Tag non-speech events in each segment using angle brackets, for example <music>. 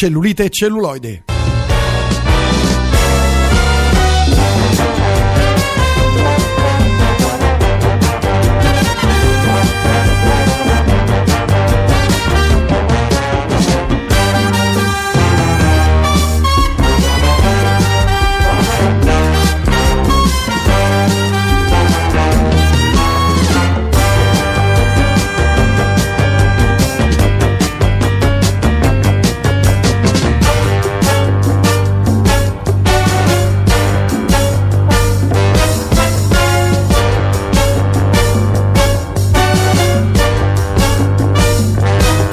cellulite e celluloide.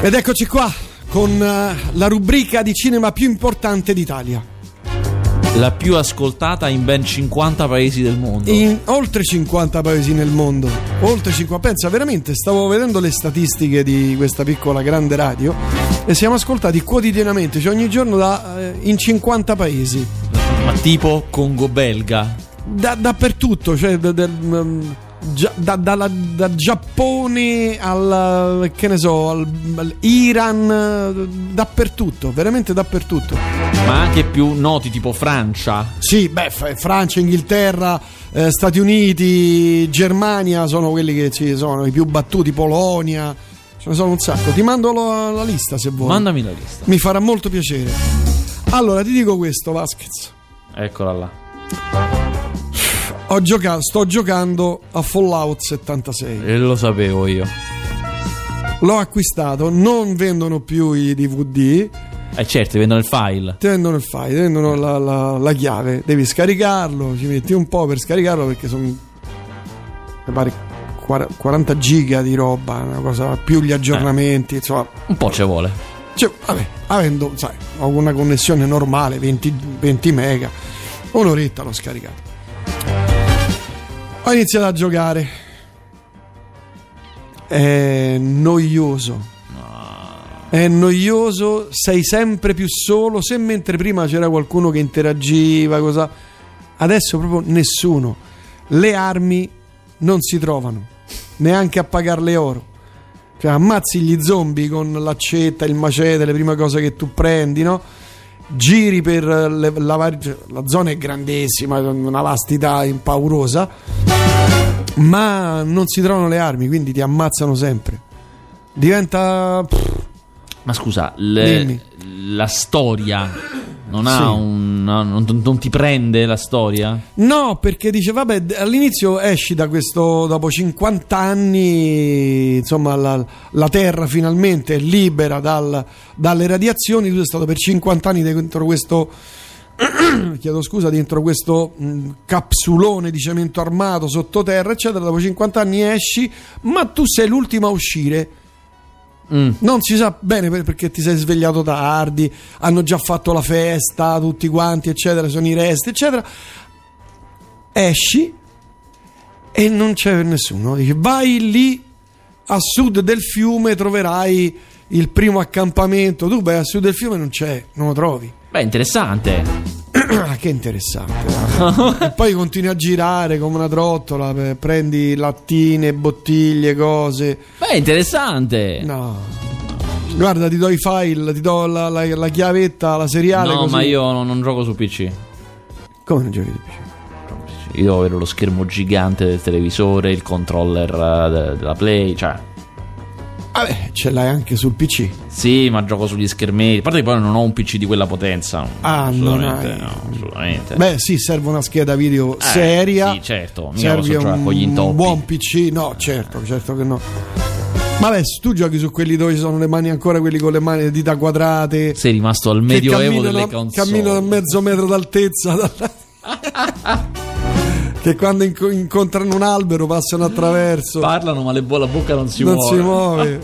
Ed eccoci qua con eh, la rubrica di cinema più importante d'Italia. La più ascoltata in ben 50 paesi del mondo. In oltre 50 paesi nel mondo. Oltre 50. Pensa, veramente, stavo vedendo le statistiche di questa piccola grande radio e siamo ascoltati quotidianamente, cioè ogni giorno da, eh, in 50 paesi. Ma tipo Congo belga. Da, dappertutto, cioè da, da, Gia, da, dalla, da Giappone al che ne so, al, al Iran, dappertutto, veramente dappertutto. Ma anche più noti tipo Francia. Sì, beh, Francia, Inghilterra, eh, Stati Uniti, Germania sono quelli che ci sono i più battuti, Polonia. Ce ne sono un sacco. Ti mando la, la lista se vuoi. Mandami la lista. Mi farà molto piacere. Allora, ti dico questo, Vasquez. Eccola là. Giocato, sto giocando a Fallout 76. E lo sapevo io. L'ho acquistato, non vendono più i DVD. Eh certo, ti vendono il file. Ti vendono il file, ti vendono la, la, la, chiave. Devi scaricarlo, ci metti un po' per scaricarlo perché sono. Mi pare 40 giga di roba, una cosa più gli aggiornamenti, eh. insomma. Un po' ci vuole. Cioè, vabbè, avendo, sai, ho una connessione normale, 20, 20 mega, un'oretta l'ho scaricato. Ho iniziato a giocare. È noioso. È noioso, sei sempre più solo. Se mentre prima c'era qualcuno che interagiva, cosa. Adesso proprio nessuno. Le armi non si trovano, neanche a pagarle oro. Cioè, ammazzi gli zombie con l'accetta, il macete, le prime cose che tu prendi, no? Giri per le, la, la zona è grandissima, una vastità impaurosa, ma non si trovano le armi, quindi ti ammazzano sempre. Diventa. Ma scusa, le, la storia non ha sì. un. Non, non, ti prende la storia? No, perché dice, vabbè, all'inizio esci da questo. Dopo 50 anni, insomma, la, la Terra finalmente è libera dal, dalle radiazioni. Tu sei stato per 50 anni dentro questo. <clears throat> chiedo scusa, dentro questo mh, capsulone di cemento armato sottoterra, eccetera. Dopo 50 anni esci, ma tu sei l'ultimo a uscire Mm. Non si sa bene perché ti sei svegliato tardi, hanno già fatto la festa, tutti quanti, eccetera, sono i resti, eccetera. Esci e non c'è nessuno. Dici, vai lì a sud del fiume, troverai il primo accampamento. Tu vai a sud del fiume non c'è, non lo trovi. Beh, interessante. Che interessante. e poi continui a girare come una trottola, prendi lattine, bottiglie, cose. Beh, interessante. No. Guarda, ti do i file, ti do la, la, la chiavetta, la seriale. No, così. ma io non, non, gioco su PC. Come non giochi su PC? Io devo avere lo schermo gigante del televisore, il controller uh, della Play, cioè. Vabbè, ce l'hai anche sul PC. Sì, ma gioco sugli schermetti. A parte che poi non ho un PC di quella potenza. Ah, assolutamente, no, assolutamente. Beh, sì, serve una scheda video eh, seria. Sì, certo. Serve un, un buon PC. No, certo, certo che no. Vabbè, tu giochi su quelli dove ci sono le mani ancora, quelli con le mani le dita quadrate. Sei rimasto al medioevo delle console. Cammino da mezzo metro d'altezza. <laughs> che quando inc- incontrano un albero passano attraverso. Parlano, ma bo- la bocca non si non muove. Si muove.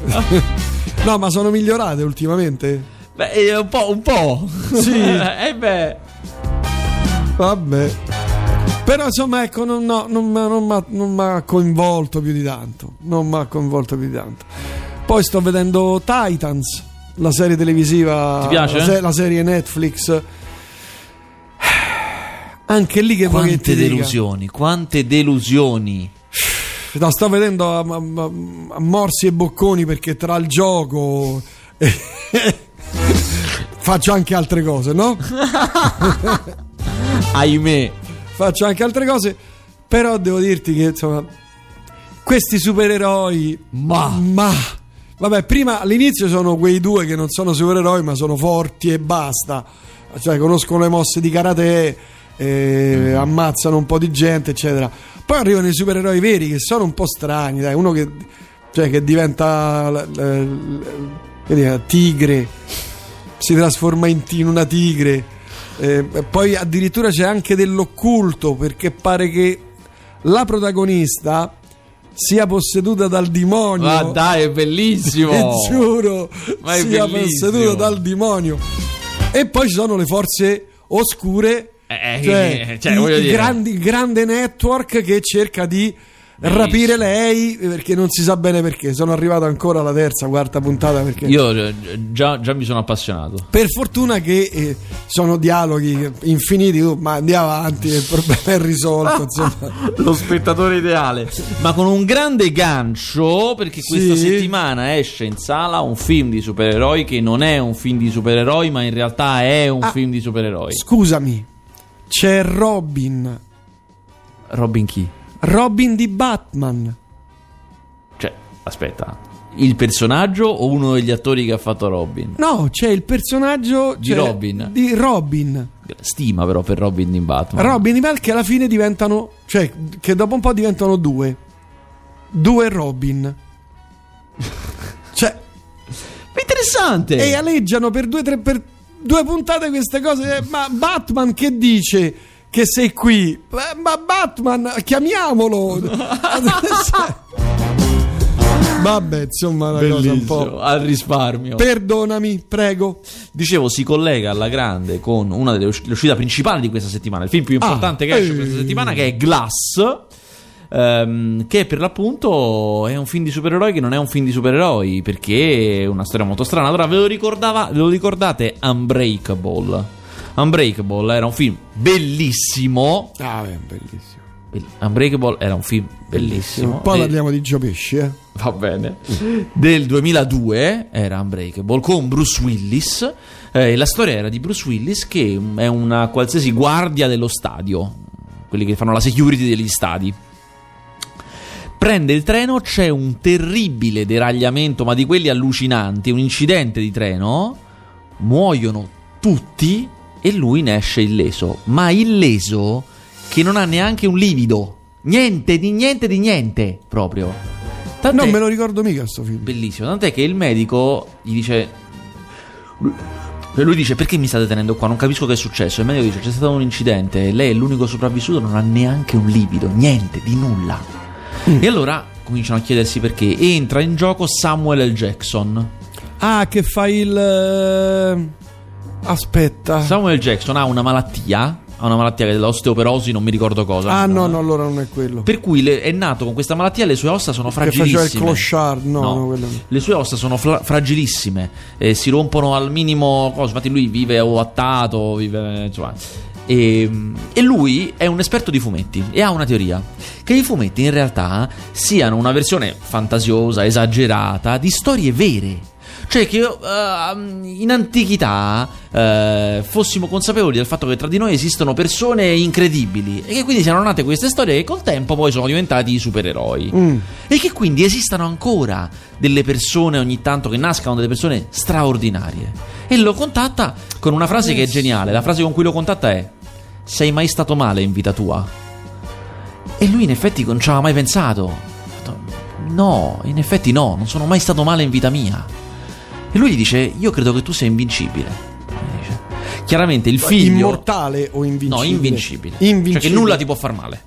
<laughs> no, ma sono migliorate ultimamente? Beh, eh, un po'. Un po'. Sì. <laughs> eh beh. Vabbè. Però insomma, ecco, non, no, non, non, non mi ha coinvolto più di tanto. Non mi ha coinvolto più di tanto. Poi sto vedendo Titans, la serie televisiva. Ti piace? La, se- la serie Netflix anche lì che quante delusioni, dica. quante delusioni. La sto vedendo a, a, a, morsi e bocconi perché tra il gioco e, <laughs> faccio anche altre cose, no? <laughs> Ahimè. Faccio anche altre cose, però devo dirti che insomma questi supereroi ma, ma vabbè, prima all'inizio sono quei due che non sono supereroi, ma sono forti e basta. Cioè, conoscono le mosse di karate, eh, ammazzano un po' di gente, eccetera. Poi arrivano i supereroi veri che sono un po' strani, dai, uno che, cioè, che diventa l, l, l, tigre, si trasforma in, in una tigre. Eh, poi addirittura c'è anche dell'occulto perché pare che la protagonista sia posseduta dal demonio. Ma dai, è bellissimo! <laughs> Ti giuro, Ma sia bellissimo. posseduta dal demonio. E poi ci sono le forze oscure, eh, cioè, cioè, i, i grandi, grande network che cerca di rapire lei perché non si sa bene perché. Sono arrivato ancora alla terza, quarta puntata. Perché... Io eh, già, già mi sono appassionato. Per fortuna che eh, sono dialoghi infiniti, uh, ma andiamo avanti, il problema è risolto. <laughs> Lo spettatore ideale. Ma con un grande gancio perché questa sì. settimana esce in sala un film di supereroi che non è un film di supereroi, ma in realtà è un ah, film di supereroi. Scusami, c'è Robin. Robin chi? Robin di Batman. Cioè, aspetta, il personaggio o uno degli attori che ha fatto Robin? No, c'è il personaggio di Robin. Di Robin. Stima però per Robin di Batman. Robin di Batman che alla fine diventano, cioè che dopo un po' diventano due. Due Robin. <laughs> cioè interessante. E aleggiano per due tre per due puntate queste cose, ma Batman che dice che sei qui. Eh, ma Batman, chiamiamolo. <laughs> Vabbè, insomma, una Bellissimo, cosa un po'. Al risparmio. Perdonami, prego. Dicevo, si collega alla grande con una delle uscite principali di questa settimana, il film più importante ah, che esce ehi. questa settimana, che è Glass. Um, che per l'appunto è un film di supereroi che non è un film di supereroi perché è una storia molto strana. Allora ve lo, ricordava, ve lo ricordate Unbreakable? Unbreakable era un film bellissimo. Ah, beh, bellissimo. Unbreakable era un film bellissimo. Poi parliamo di Gio Pesci, eh. Va bene. Del 2002 era Unbreakable con Bruce Willis. Eh, la storia era di Bruce Willis che è una qualsiasi guardia dello stadio, quelli che fanno la security degli stadi. Prende il treno, c'è un terribile deragliamento, ma di quelli allucinanti, un incidente di treno, muoiono tutti e lui ne esce illeso. Ma illeso che non ha neanche un livido. Niente di niente di niente proprio. Tant'è, non me lo ricordo mica sto film. Bellissimo. Tant'è che il medico gli dice. Lui dice: Perché mi state tenendo qua? Non capisco che è successo. Il medico dice: C'è stato un incidente. Lei è l'unico sopravvissuto, non ha neanche un livido, niente, di nulla. Mm. E allora cominciano a chiedersi perché. Entra in gioco Samuel L. Jackson. Ah, che fa il. Eh, Aspetta. Samuel Jackson ha una malattia. Ha una malattia che è l'osteoporosi, non mi ricordo cosa. Ah, no, no, allora non è quello. Per cui le, è nato con questa malattia, le sue ossa sono fragilissime. Che faceva il clochard, no, no. no Le sue ossa sono fra- fragilissime, eh, si rompono al minimo. Cosa. Infatti, lui vive ovattato, vive. Insomma. E, e, lui è un esperto di fumetti e ha una teoria che i fumetti in realtà siano una versione fantasiosa, esagerata di storie vere. Cioè che uh, in antichità uh, fossimo consapevoli del fatto che tra di noi esistono persone incredibili e che quindi siano nate queste storie che col tempo poi sono diventati supereroi. Mm. E che quindi esistano ancora delle persone ogni tanto che nascano delle persone straordinarie. E lo contatta con una frase che è geniale. La frase con cui lo contatta è: Sei mai stato male in vita tua? E lui in effetti non ci aveva mai pensato. No, in effetti no, non sono mai stato male in vita mia. E lui gli dice: Io credo che tu sia invincibile. Chiaramente il figlio. Immortale o invincibile? No, invincibile. invincibile. Cioè che nulla ti può far male.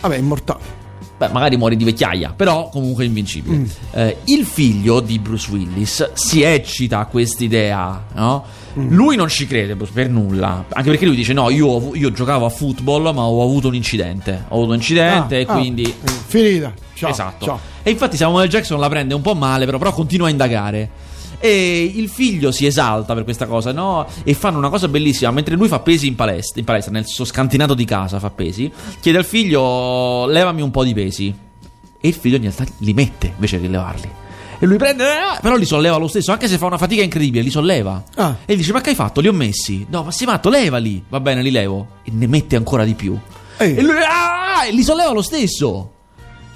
Vabbè, immortale. Beh, magari muori di vecchiaia, però comunque invincibile. Mm. Eh, il figlio di Bruce Willis si eccita a quest'idea, no? Mm. Lui non ci crede per nulla, anche perché lui dice: No, io, io, giocavo a football, ma ho avuto un incidente. Ho avuto un incidente ah, e ah, quindi. Finita. Ciao, esatto. Ciao. E infatti Samuel Jackson la prende un po' male, però, però continua a indagare. E il figlio si esalta per questa cosa, no? E fanno una cosa bellissima. Mentre lui fa pesi in palestra, in palestra, nel suo scantinato di casa, fa pesi. Chiede al figlio: levami un po' di pesi. E il figlio in realtà li mette invece che levarli. E lui prende, eh, però li solleva lo stesso, anche se fa una fatica incredibile, li solleva. Ah. E dice: Ma che hai fatto? Li ho messi. No, ma sei matto, levali. Va bene, li levo. E ne mette ancora di più. Ehi. E lui ah, e li solleva lo stesso.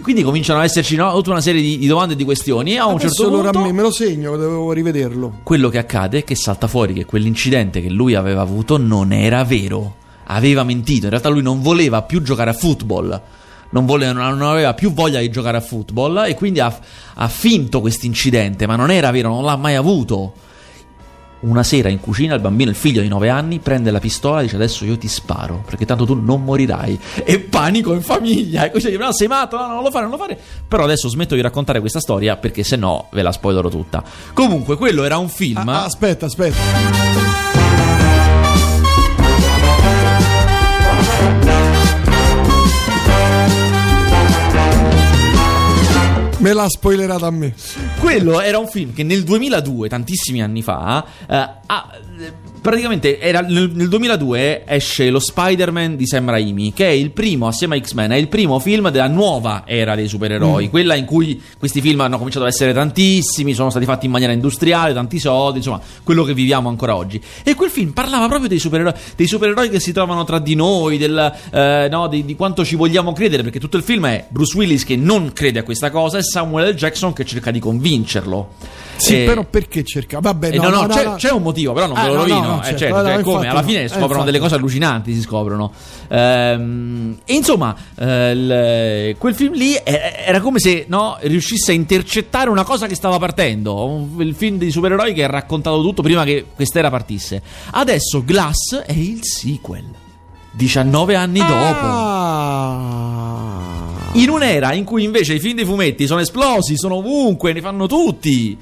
Quindi cominciano ad esserci no, tutta una serie di, di domande e di questioni. E a un Adesso certo allora punto. a me, me lo segno, dovevo rivederlo. Quello che accade è che salta fuori che quell'incidente che lui aveva avuto non era vero. Aveva mentito. In realtà lui non voleva più giocare a football. Non, voleva- non aveva più voglia di giocare a football e quindi ha, ha finto questo incidente, ma non era vero, non l'ha mai avuto. Una sera in cucina il bambino, il figlio di 9 anni, prende la pistola e dice adesso io ti sparo perché tanto tu non morirai. E panico in famiglia. E così dice no sei matto, no, no, non lo fare, non lo fare. Però adesso smetto di raccontare questa storia perché se no ve la spoilerò tutta. Comunque quello era un film... Ah, aspetta, aspetta. Me l'ha spoilerata a me. Quello era un film che nel 2002, tantissimi anni fa, eh, ha- praticamente era nel, nel 2002 esce lo Spider-Man di Sam Raimi, che è il primo, assieme a X-Men, è il primo film della nuova era dei supereroi, quella in cui questi film hanno cominciato ad essere tantissimi, sono stati fatti in maniera industriale, tanti soldi, insomma, quello che viviamo ancora oggi. E quel film parlava proprio dei supereroi, dei supereroi che si trovano tra di noi, del, eh, no, di, di quanto ci vogliamo credere, perché tutto il film è Bruce Willis che non crede a questa cosa e Samuel L. Jackson che cerca di convincerlo. Sì, Eh, però perché cerca? Vabbè, eh, no, no, no, no, c'è, c'è un motivo, però non Eh, ve lo no, no, rovino. No, eh, certo, certo, no, cioè, come alla fine Eh, scoprono delle cose allucinanti. Si scoprono. Ehm, e insomma, eh, il- quel film lì era come se no, riuscisse a intercettare una cosa che stava partendo. Un- il film di supereroi che ha raccontato tutto prima che quest'era partisse. Adesso Glass è il sequel. 19 anni dopo. Ah. In un'era in cui invece i film dei fumetti sono esplosi, sono ovunque, ne fanno tutti.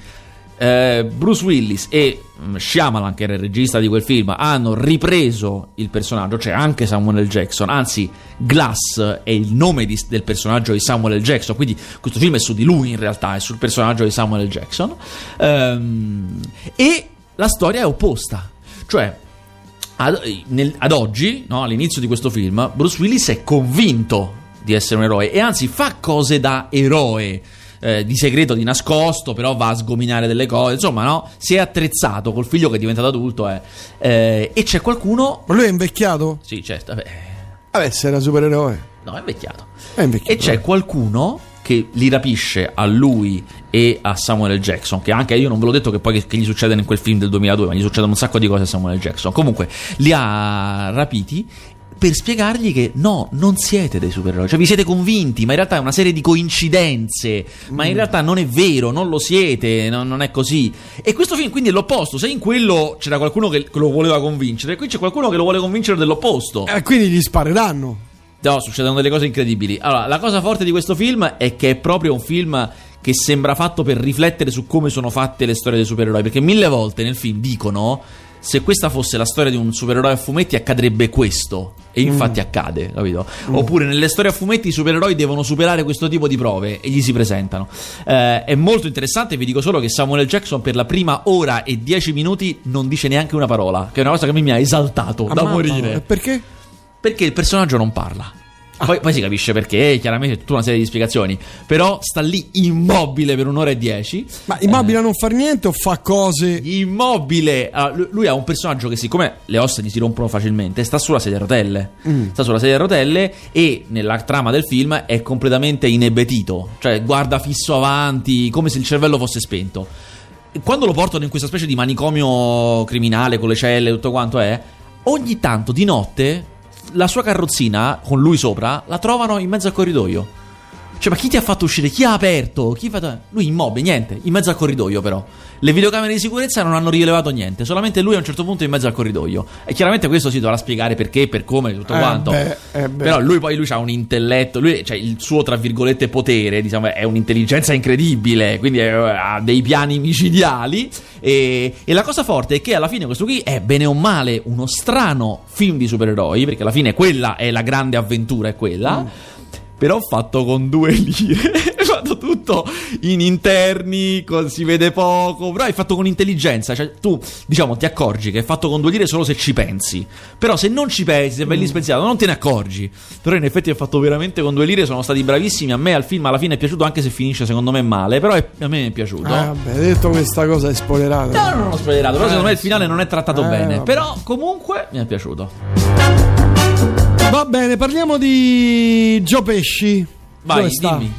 Eh, Bruce Willis e mm, Shyamalan, che era il regista di quel film, hanno ripreso il personaggio, cioè anche Samuel L. Jackson. Anzi, Glass è il nome di- del personaggio di Samuel L. Jackson. Quindi questo film è su di lui, in realtà, è sul personaggio di Samuel L. Jackson. Ehm, e la storia è opposta. Cioè, ad, nel- ad oggi, no, all'inizio di questo film, Bruce Willis è convinto di essere un eroe e anzi fa cose da eroe. Eh, di segreto, di nascosto, però va a sgominare delle cose. Insomma, no? Si è attrezzato col figlio che è diventato adulto. eh. Eh, e c'è qualcuno. Ma lui è invecchiato? Sì, certo. Vabbè, Vabbè, se era supereroe. no, è invecchiato. È invecchiato. E c'è qualcuno che li rapisce a lui e a Samuel L. Jackson. Che anche io non ve l'ho detto che poi che, che gli succede in quel film del 2002, ma gli succedono un sacco di cose a Samuel. Jackson. Comunque, li ha rapiti. Per spiegargli che no, non siete dei supereroi, cioè vi siete convinti, ma in realtà è una serie di coincidenze. Ma in realtà non è vero, non lo siete, non, non è così. E questo film quindi è l'opposto. Se in quello c'era qualcuno che lo voleva convincere, qui c'è qualcuno che lo vuole convincere dell'opposto. Eh, quindi gli spareranno. No, succedono delle cose incredibili. Allora, la cosa forte di questo film è che è proprio un film che sembra fatto per riflettere su come sono fatte le storie dei supereroi. Perché mille volte nel film dicono. Se questa fosse la storia di un supereroe a fumetti, accadrebbe questo. E infatti accade, capito? Oppure nelle storie a fumetti i supereroi devono superare questo tipo di prove e gli si presentano. Eh, è molto interessante. Vi dico solo che Samuel. Jackson per la prima ora e dieci minuti non dice neanche una parola. Che è una cosa che mi ha esaltato da Ammazza, morire. Perché? Perché il personaggio non parla. Poi, poi si capisce perché, chiaramente, tutta una serie di spiegazioni. Però sta lì immobile per un'ora e dieci. Ma immobile a non far niente o fa cose. Immobile. Allora, lui- lui ha un personaggio che, siccome le ossa gli si rompono facilmente, sta sulla sedia a rotelle. Sta sulla sedia a rotelle e nella trama del film è completamente inebetito. Cioè, guarda fisso avanti, come se il cervello fosse spento. Quando lo portano in questa specie di manicomio criminale con le celle e tutto quanto è, ogni tanto di notte la sua carrozzina con lui sopra la trovano in mezzo al corridoio. Cioè, ma chi ti ha fatto uscire? Chi ha aperto? Chi fa... Lui immobile, niente, in mezzo al corridoio però. Le videocamere di sicurezza non hanno rilevato niente, solamente lui a un certo punto in mezzo al corridoio. E chiaramente questo si dovrà spiegare perché, per come, tutto Eh quanto. beh, eh beh. Però lui poi lui ha un intelletto, lui, cioè il suo tra virgolette potere, diciamo, è un'intelligenza incredibile, quindi è- ha dei piani micidiali. E, e la cosa forte è che alla fine questo qui è bene o male uno strano film di supereroi, perché alla fine quella è la grande avventura, è quella. Però fatto con due lire. <laughs> fatto tutto in interni, con- si vede poco, però è fatto con intelligenza, cioè tu diciamo ti accorgi che è fatto con due lire solo se ci pensi, però se non ci pensi, se vai Mm. lì spensiato non te ne accorgi, però in effetti è fatto veramente con due lire, sono stati bravissimi, a me al film alla fine è piaciuto anche se finisce secondo me male, però è- a me è piaciuto. Ah, vabbè, hai detto questa cosa è spoilerata. No, non ho spoilerato, però Eh, secondo me il finale non è trattato Eh, bene. vabbè. Però comunque mi è piaciuto. Va bene, parliamo di Gio Pesci. Vai, dimmi.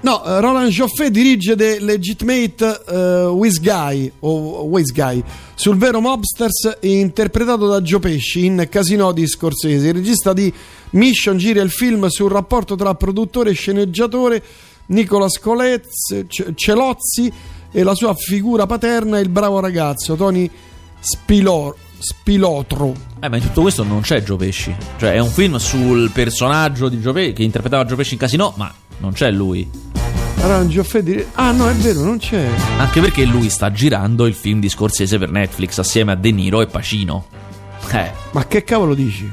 No, eh, Roland Joffé dirige The Legitimate eh, Wiz Guy Guy sul vero Mobsters interpretato da Gio Pesci in Casino di Scorsese. Il regista di Mission gira il film sul rapporto tra produttore e sceneggiatore Nicola Scolez, Celozzi e la sua figura paterna, il bravo ragazzo Tony Spilor- Spilotro. Eh, ma in tutto questo non c'è Gio Pesci. Cioè, è un film sul personaggio di Gio Pesci che interpretava Gio Pesci in Casino, ma non c'è lui. Roland Joffé dire- Ah no, è vero, non c'è. Anche perché lui sta girando il film di Scorsese per Netflix assieme a De Niro e Pacino. Eh. Ma che cavolo dici?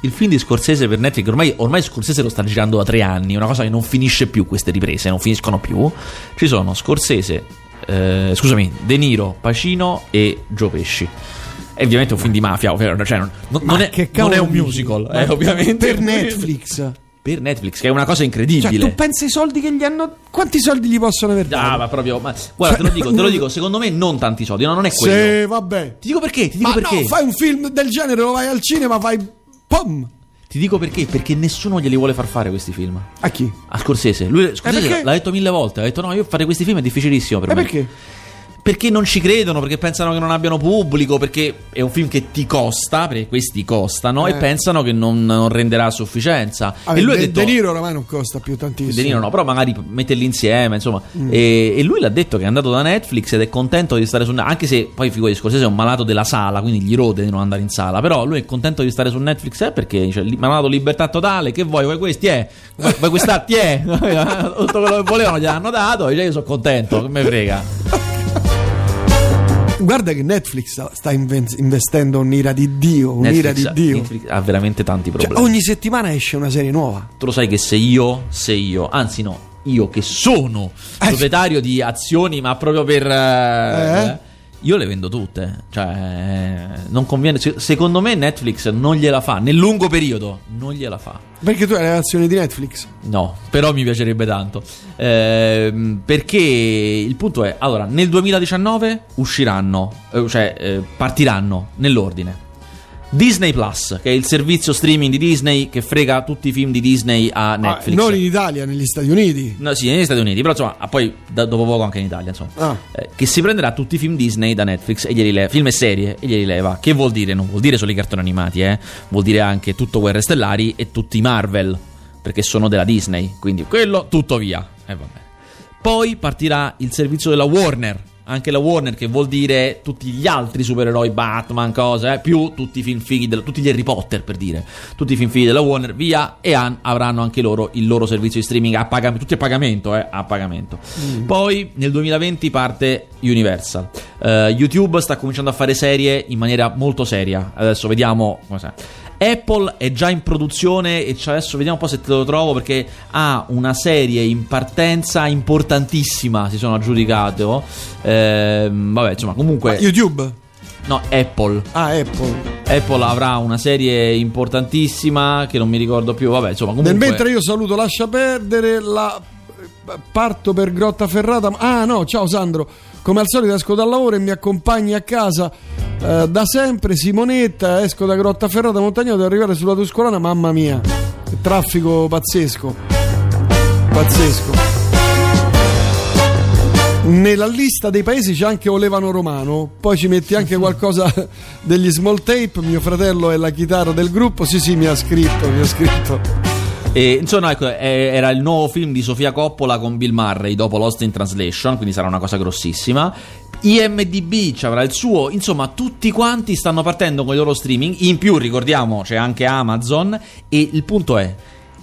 Il film di Scorsese per Netflix, ormai, ormai Scorsese lo sta girando da tre anni, una cosa che non finisce più queste riprese, non finiscono più. Ci sono Scorsese, eh, scusami, De Niro, Pacino e Gio Pesci. È ovviamente un film di mafia, ovvero, cioè, non, non- è, non è un musical, è ovviamente per <laughs> Netflix. Per Netflix, che è una cosa Cioè, incredibile. tu pensi ai soldi che gli hanno. Quanti soldi gli possono aver dato? Ah, ma proprio. ma- guarda, te lo dico, te lo dico, secondo me non tanti soldi, no, non è quello. Sì, vabbè. Ti dico perché, ti dico Ma perché. no, fai un film del genere, lo vai al cinema, fai. Pom! Ti dico perché, perché nessuno glieli vuole far fare questi film. A chi? A Scorsese. Lui Scorsese Eh, perché? l'ha detto mille volte. Ha detto: No, io fare questi film è difficilissimo per E me. perché? Perché non ci credono, perché pensano che non abbiano pubblico, perché è un film che ti costa, perché questi costano, Eh. e pensano che non, non renderà a sufficienza. Ah, e lui De, ha detto. De Niro oramai non costa più tantissimo. De Niro no, però magari metterli insieme, insomma. Mm. E, e lui l'ha detto che è andato da Netflix ed è contento di stare su Netflix, anche se poi figurati Scorsese è un malato della sala, quindi gli rode di non andare in sala, però lui è contento di stare su Netflix eh, perché dice, "Li- mi hanno dato libertà totale, che vuoi, vuoi questi, eh? Vuoi, quest'altri, eh? <laughs> Tutto quello che volevano gli hanno dato, dice io sono contento, che me frega. Guarda che Netflix sta, investendo un'ira di Dio. Un'ira Netflix, di Dio. Netflix ha veramente tanti Cioè, problemi. ogni settimana esce una serie nuova. Tu lo sai che se io, se io, anzi no, io che sono proprietario di azioni, ma proprio per... eh, Eh? Io le vendo tutte, cioè eh, non conviene, se- secondo me Netflix non gliela fa, nel lungo periodo non gliela fa. Perché tu hai le azioni di Netflix? No, però mi piacerebbe tanto. Ehm, perché il punto è: allora, nel 2019 usciranno, eh, cioè eh, partiranno nell'ordine. Disney Plus, che è il servizio streaming di Disney che frega tutti i film di Disney a Ah, Netflix. non in Italia, negli Stati Uniti. No, sì, negli Stati Uniti, però insomma, ah, poi da- dopo poco anche in Italia, insomma. Ah. Eh, che si prenderà tutti i film Disney da Netflix e glieli leva, film e serie e glieli leva. Che vuol dire? Non vuol dire solo i cartoni animati, eh. Vuol dire anche tutto Guerre Stellari e tutti i Marvel, perché sono della Disney, quindi quello tutto via. E vabbè. Poi partirà il servizio della Warner. Anche la Warner, che vuol dire tutti gli altri supereroi, Batman, cose, eh, più tutti i film fighi, del- tutti gli Harry Potter per dire, tutti i film fighi della Warner, via, e han- avranno anche loro il loro servizio di streaming a pagamento, tutti a pagamento, eh, a pagamento. Poi nel 2020 parte Universal. Eh, YouTube sta cominciando a fare serie in maniera molto seria. Adesso vediamo come sta. Apple è già in produzione e adesso vediamo un po' se te lo trovo perché ha una serie in partenza importantissima, si sono aggiudicato. Ehm, vabbè, insomma, comunque YouTube. no, Apple. Ah, Apple. Apple avrà una serie importantissima che non mi ricordo più, vabbè, insomma, comunque Nel mentre io saluto, lascia perdere la. Parto per Grottaferrata. Ah, no, ciao Sandro. Come al solito esco dal lavoro e mi accompagni a casa eh, da sempre. Simonetta, esco da Grottaferrata Montagnola devo arrivare sulla Tuscolana. Mamma mia, traffico pazzesco. Pazzesco. Nella lista dei paesi c'è anche Olevano Romano, poi ci metti anche qualcosa degli small tape. Mio fratello è la chitarra del gruppo. Sì, sì, mi ha scritto, mi ha scritto. E, insomma, ecco, eh, era il nuovo film di Sofia Coppola con Bill Murray dopo Lost in Translation, quindi sarà una cosa grossissima. IMDB ci avrà il suo, insomma, tutti quanti stanno partendo con i loro streaming. In più, ricordiamo, c'è anche Amazon. E il punto è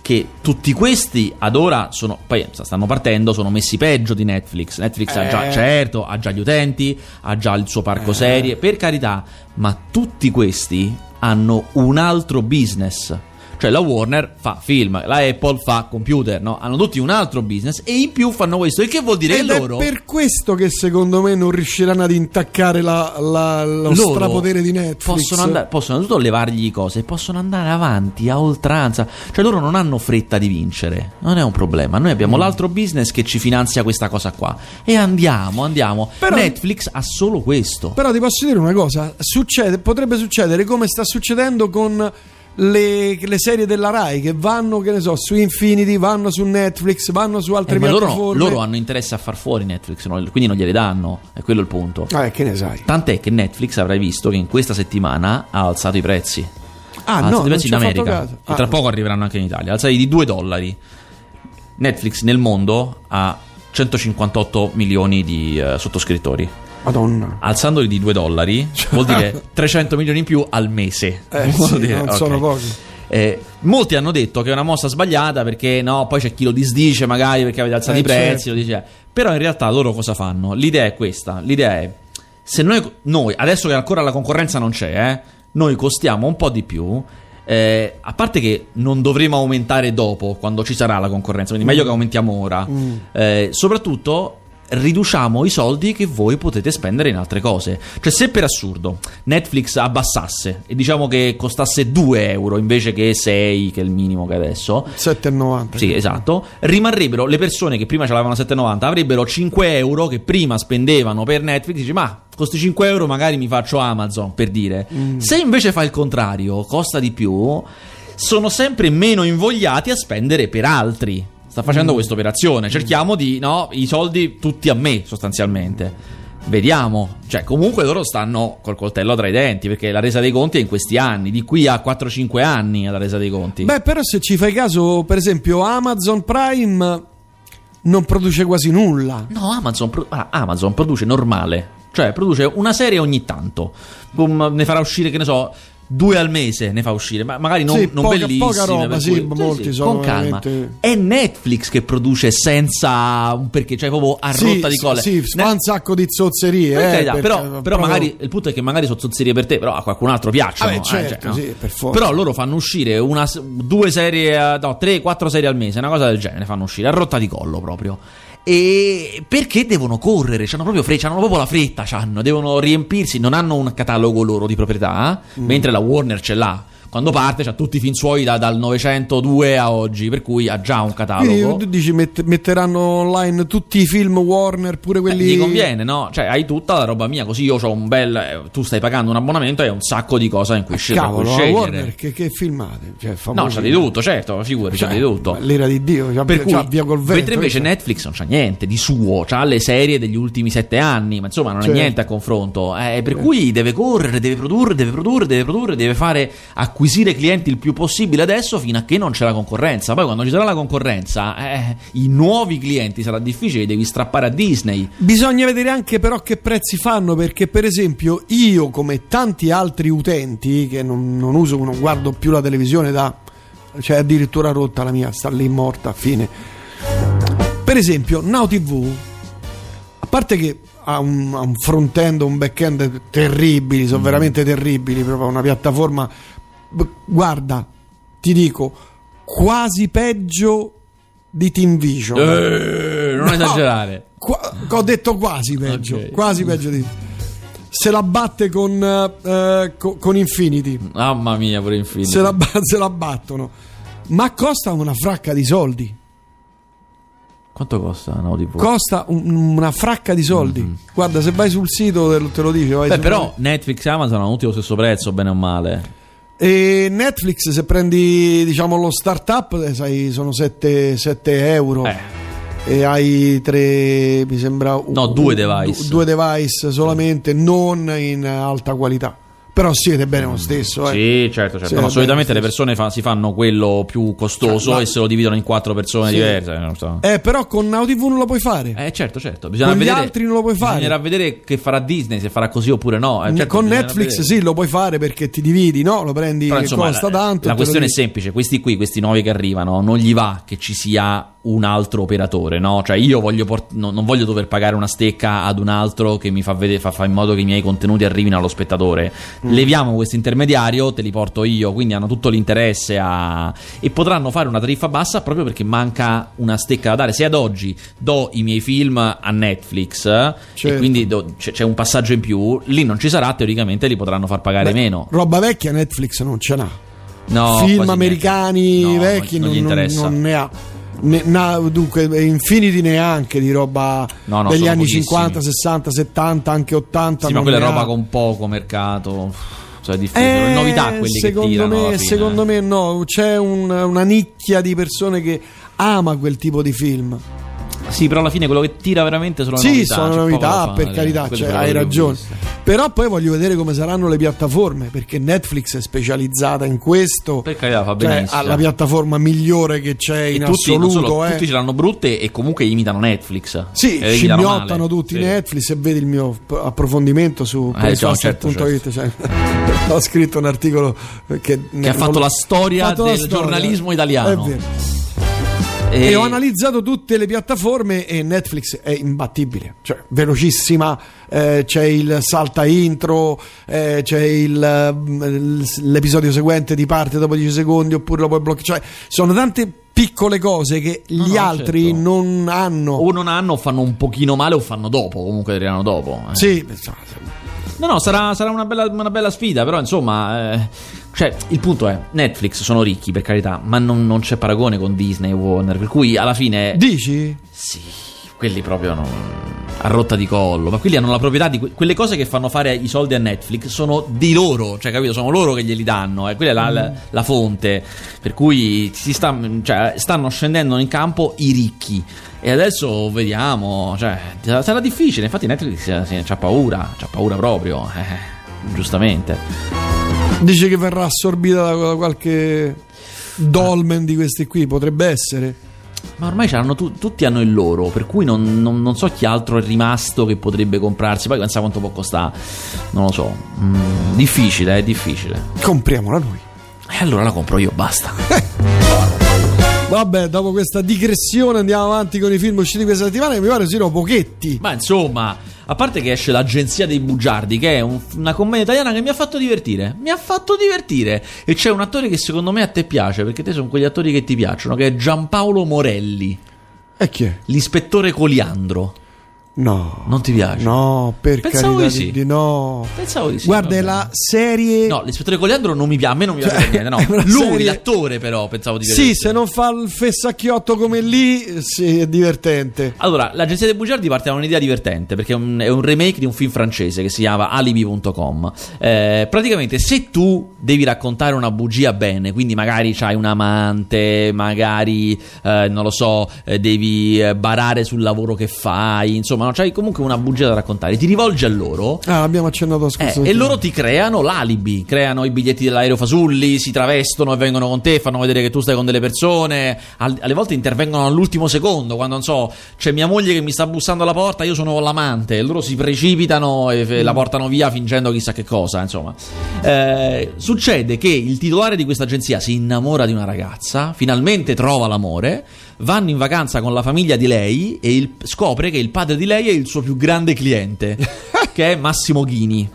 che tutti questi ad ora sono poi stanno partendo, sono messi peggio di Netflix. Netflix ha già, Eh. certo, ha già gli utenti, ha già il suo parco serie, per carità, ma tutti questi hanno un altro business. Cioè la Warner fa film, la Apple fa computer, no? Hanno tutti un altro business e in più fanno questo. Il che vuol dire Ed che è loro... per questo che secondo me non riusciranno ad intaccare la- la- lo loro strapotere di Netflix. Possono, andare, possono innanzitutto levargli cose possono andare avanti a oltranza. Cioè loro non hanno fretta di vincere. Non è un problema. Noi Mm. abbiamo l'altro business che ci finanzia questa cosa qua. E andiamo, andiamo. Però- Netflix ha solo questo. Però ti posso dire una cosa: succede- potrebbe succedere come sta succedendo con le, le serie della Rai che vanno, che ne so, su Infinity, vanno su Netflix, vanno su altre Eh, ma loro, piattaforme. loro hanno interesse a far fuori Netflix, no? quindi non gliele danno. È quello il punto. Ah, che ne sai? Tant'è che Netflix avrai visto che in questa settimana ha alzato i prezzi. Ah, ha no, alzato i prezzi in America. E Ah. tra poco arriveranno anche in Italia. Alzati di 2 dollari. Netflix nel mondo ha 158 milioni di eh, sottoscrittori. Madonna. Alzandoli di 2 dollari vuol dire 300 milioni in più al mese. Eh, <laughs> sì, dire- non ok. sono pochi. Eh, molti hanno detto che è una mossa sbagliata perché no, poi c'è chi lo disdice magari perché avete alzato Eh, i prezzi, certo. lo dice. però in realtà loro cosa fanno? L'idea è questa, l'idea è se noi, noi adesso che ancora la concorrenza non c'è, eh, noi costiamo un po' di più. eh, a parte che non dovremo aumentare dopo quando ci sarà la concorrenza, quindi meglio che aumentiamo ora. Mm. Eh, soprattutto riduciamo i soldi che voi potete spendere in altre cose. Cioè, se per assurdo Netflix abbassasse e diciamo che costasse 2 euro invece che 6, che è il minimo che adesso. 7,90. Sì, esatto. Rimarrebbero le persone che prima ce l'avevano a 7,90 avrebbero 5 euro che prima spendevano per Netflix. Dici, ma costi 5 euro, magari mi faccio Amazon per dire. Se invece fa il contrario, costa di più, sono sempre meno invogliati a spendere per altri. Sta facendo questa operazione. Cerchiamo di, no, i soldi tutti a me, sostanzialmente. Vediamo, cioè comunque loro stanno col coltello tra i denti perché la resa dei conti è in questi anni, di qui a 4-5 anni la resa dei conti. Beh, però se ci fai caso, per esempio, Amazon Prime non produce quasi nulla. No, Amazon, pro- ah, Amazon produce normale, cioè produce una serie ogni tanto. Ne farà uscire, che ne so, due al mese ne fa uscire, ma magari non, Sì, non poca- bellissime. poca roba, sì, cui- molti sono con calma. veramente- È Netflix che produce senza un perché, cioè proprio a Sì, rotta di sì, colle. Sì, Ne- fa un sacco di zozzerie. per eh, carità, però, però proprio- magari il punto è che magari sono zozzerie per te, però a qualcun altro piacciono. Vabbè, eh, certo, cioè, no. sì, per forza. Però loro fanno uscire una, due serie, eh, no, tre, quattro serie al mese, una cosa del genere, fanno uscire a rotta di collo proprio. E perché devono correre? C'hanno proprio, fre- c'hanno proprio la fretta, c'hanno, devono riempirsi, non hanno un catalogo loro di proprietà, Mm. mentre la Warner ce l'ha. Quando parte c'ha tutti i film suoi da- dal 902 a oggi, per cui ha già un catalogo. Quindi tu dici mette- metteranno online tutti i film Warner, pure Eh, quelli. gli conviene, no? Cioè, hai tutta la roba mia, così io ho un bel. eh, Tu stai pagando un abbonamento e hai un sacco di cose in cui, scel- Cavolo, scegliere. Warner, che, che filmate? Cioè, No, c'ha di tutto, certo, figurati, c'ha Cioè, di tutto. L'era di Dio, c'ha, Per cui, c'ha via col vento. mentre invece cioè. Netflix non c'ha niente di suo, c'ha le serie degli ultimi sette anni, ma insomma non Certo. è niente a confronto. Eh, per cui deve correre, deve produrre, deve produrre, deve produrre, deve fare acquisire clienti il più possibile adesso fino a che non c'è la concorrenza. Poi quando ci sarà la concorrenza, eh, i nuovi clienti sarà difficile, devi strappare a Disney. Bisogna vedere anche però che prezzi fanno perché per esempio io come tanti altri utenti che non, non uso, non guardo più la televisione da... cioè addirittura rotta la mia, sta lì morta, fine. Per esempio Now TV, a parte che ha un, un front-end, un back-end terribili, Mm. sono veramente terribili, proprio una piattaforma... Guarda, ti dico, quasi peggio di Team Vision. Eh, non No. esagerare. Qua- ho detto quasi peggio, Ok. quasi peggio di se la batte con, eh, co- con Infinity, Mamma mia, pure Infinity. se la, se la battono, ma costa una fracca di soldi. Quanto costa Now TV? Costa un- una fracca di soldi. Guarda, se vai sul sito te lo, te lo dice. Mm-hmm. Beh, però Netflix e Amazon hanno tutti lo stesso prezzo, bene o male. E Netflix, se prendi diciamo lo startup, eh, sai, sono 7, euro. Eh. E hai tre, mi sembra. un- No, due device. du- due device solamente, non in alta qualità. Però siete bene lo stesso. Eh. Sì, certo, certo. No, solitamente le persone fa- si fanno quello più costoso Ma- e se lo dividono in quattro persone Sì. diverse. non so. Eh, però con Now TV non lo puoi fare. Eh, certo, certo. Bisogna Con gli vedere, altri non lo puoi fare. Bisognerà vedere che farà Disney, se farà così oppure no. Eh, certo, con Netflix vedere. sì, lo puoi fare perché ti dividi, no? Lo prendi Però, insomma, costa la, tanto. la questione è semplice: questi qui, questi nuovi che arrivano, non gli va che ci sia un altro operatore, no? Cioè, io voglio port- no- non voglio dover pagare una stecca ad un altro che mi fa, vedere, fa, fa in modo che i miei contenuti arrivino allo spettatore. Leviamo questo intermediario, te li porto io, quindi hanno tutto l'interesse a... e potranno fare una tariffa bassa proprio perché manca una stecca da dare. Se ad oggi do i miei film a Netflix Certo. e quindi do- c'è, c'è un passaggio in più, lì non ci sarà, teoricamente li potranno far pagare Beh, meno. Roba vecchia Netflix non ce n'ha. No, Film americani. No, vecchi non, non, non ne ha. Ne- na- dunque, Infinity neanche di roba No, no, degli anni pochissimi. 50, 60, 70, anche 80. Sì, ma quella roba ha. con poco mercato. Cioè, difficile. Eh, novità quelli che secondo tirano. alla me, secondo me no, c'è un- una nicchia di persone che ama quel tipo di film. Sì, però alla fine quello che tira veramente sono le Sì, novità. sono c'è poco novità, fare. per carità, cioè, hai ragione. Però poi voglio vedere come saranno le piattaforme, perché Netflix è specializzata in questo. Per carità, fa Cioè, benissimo. ha la piattaforma migliore che c'è E in tutti, assoluto. solo, eh. tutti ce l'hanno brutte e comunque imitano Netflix. Sì, E imitano scimmiottano tutti Sì. Netflix e vedi il mio approfondimento su Eh, già, certo, pressfast.it, cioè, <laughs> ho scritto un articolo che, Che ha fatto la storia del giornalismo italiano. È vero. E, E ho analizzato tutte le piattaforme e Netflix è imbattibile, cioè velocissima, eh, c'è il salta intro, eh, c'è il, ehm, l'episodio seguente di parte dopo 10 secondi oppure lo puoi bloccare, cioè sono tante piccole cose che No, gli no, altri certo. non hanno. o non hanno o fanno un pochino male o fanno dopo, comunque arrivano dopo. eh. Sì, No, no, sarà, sarà una, bella, una bella sfida, però insomma... eh, cioè, il punto è, Netflix sono ricchi, per carità, ma non, non c'è paragone con Disney o Warner, per cui alla fine... dici? Sì, quelli proprio non... a rotta di collo, ma quelli hanno la proprietà di que- quelle cose che fanno fare i soldi a Netflix sono di loro, cioè capito? Sono loro che glieli danno, e quella è la, la- la fonte, per cui si sta, cioè, stanno scendendo in campo i ricchi. E adesso vediamo, cioè, sarà difficile, infatti Netflix eh, c'ha paura, c'ha paura proprio, eh, giustamente. Dici che verrà assorbita da, qualche dolmen di questi qui, potrebbe essere. Ma ormai tu- tutti hanno il loro, per cui non, non- non so chi altro è rimasto che potrebbe comprarsi. Poi pensa quanto può costare, non lo so. Mm, difficile, è difficile. Compriamola noi. E allora la compro io, basta. <laughs> Vabbè, dopo questa digressione andiamo avanti con i film usciti questa settimana che mi pare siano pochetti. Ma insomma, a parte che esce l'Agenzia dei Bugiardi, che è un- una commedia italiana che mi ha fatto divertire. Mi ha fatto divertire. E c'è un attore che secondo me a te piace, perché te sono quegli attori che ti piacciono, che è Giampaolo Morelli, E chi è? l'ispettore Coliandro. No. Non ti piace? No, per Pensavo carità di sì. di, no. Pensavo di sì. Guarda, vabbè. è la serie. No, l'ispettore Coliandro non mi piace, a me non mi piace Cioè, niente. No. <laughs> Lui, serie- l'attore, però, pensavo di Sì, vedere. se non fa il fessacchiotto come lì, sì, è divertente. Allora, l'agenzia dei bugiardi parte da un'idea divertente perché è un, è un remake di un film francese che si chiama Alibi.com. Eh, praticamente, se tu devi raccontare una bugia bene, quindi magari c'hai un amante, magari eh, non lo so, eh, devi eh, barare sul lavoro che fai, insomma, no, c'hai comunque una bugia da raccontare, ti rivolgi a loro. Ah, l'abbiamo accennato a eh, e loro ti creano l'alibi, creano i biglietti dell'aereo fasulli, si travestono e vengono con te, fanno vedere che tu stai con delle persone. Al- alle volte intervengono all'ultimo secondo, quando non so, c'è mia moglie che mi sta bussando alla porta, io sono con l'amante, e loro si precipitano e e la portano via fingendo chissà che cosa. Insomma, Eh, succede che il titolare di questa agenzia si innamora di una ragazza, finalmente trova l'amore. Vanno in vacanza con la famiglia di lei e il- scopre che il padre di lei è il suo più grande cliente, <laughs> che è Massimo Ghini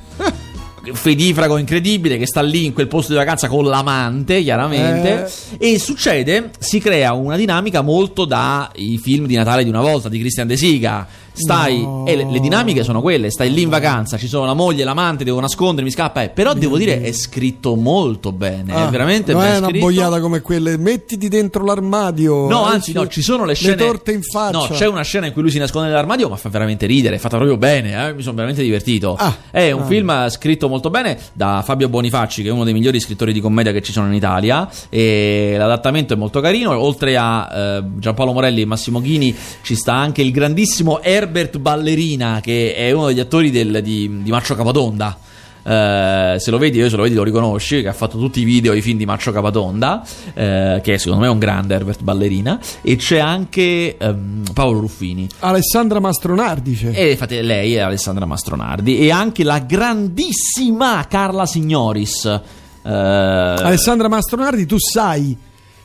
fedifrago incredibile che sta lì in quel posto di vacanza con l'amante, chiaramente. E succede, si crea una dinamica molto da i film di Natale di una volta di Christian De Siga. Stai, No. e le, le dinamiche sono quelle: stai lì in vacanza, ci sono la moglie l'amante, devo nascondere, mi scappa. eh. Però devo dire, è scritto molto bene. Ah, è veramente non ben è una scritto. boiata come quelle. Mettiti dentro l'armadio. No, eh, anzi, no, ci sono le scene. torte in faccia. No, c'è una scena in cui lui si nasconde nell'armadio, ma fa veramente ridere. È fatta proprio bene. eh, Mi sono veramente divertito. Ah, è un ah. film scritto molto bene da Fabio Bonifacci, che è uno dei migliori scrittori di commedia che ci sono in Italia. E l'adattamento è molto carino. Oltre a eh, Giampaolo Morelli e Massimo Ghini, ci sta anche il grandissimo Herbert Ballerina, che è uno degli attori del- di, di Maccio Capatonda. Eh, se lo vedi, io se lo vedi lo riconosci, che ha fatto tutti i video, i film di Maccio Capatonda, eh, che secondo me è un grande Herbert Ballerina, e c'è anche ehm, Paolo Ruffini. Alessandra Mastronardi c'è. E infatti lei è Alessandra Mastronardi e anche la grandissima Carla Signoris. Eh, Alessandra Mastronardi, tu sai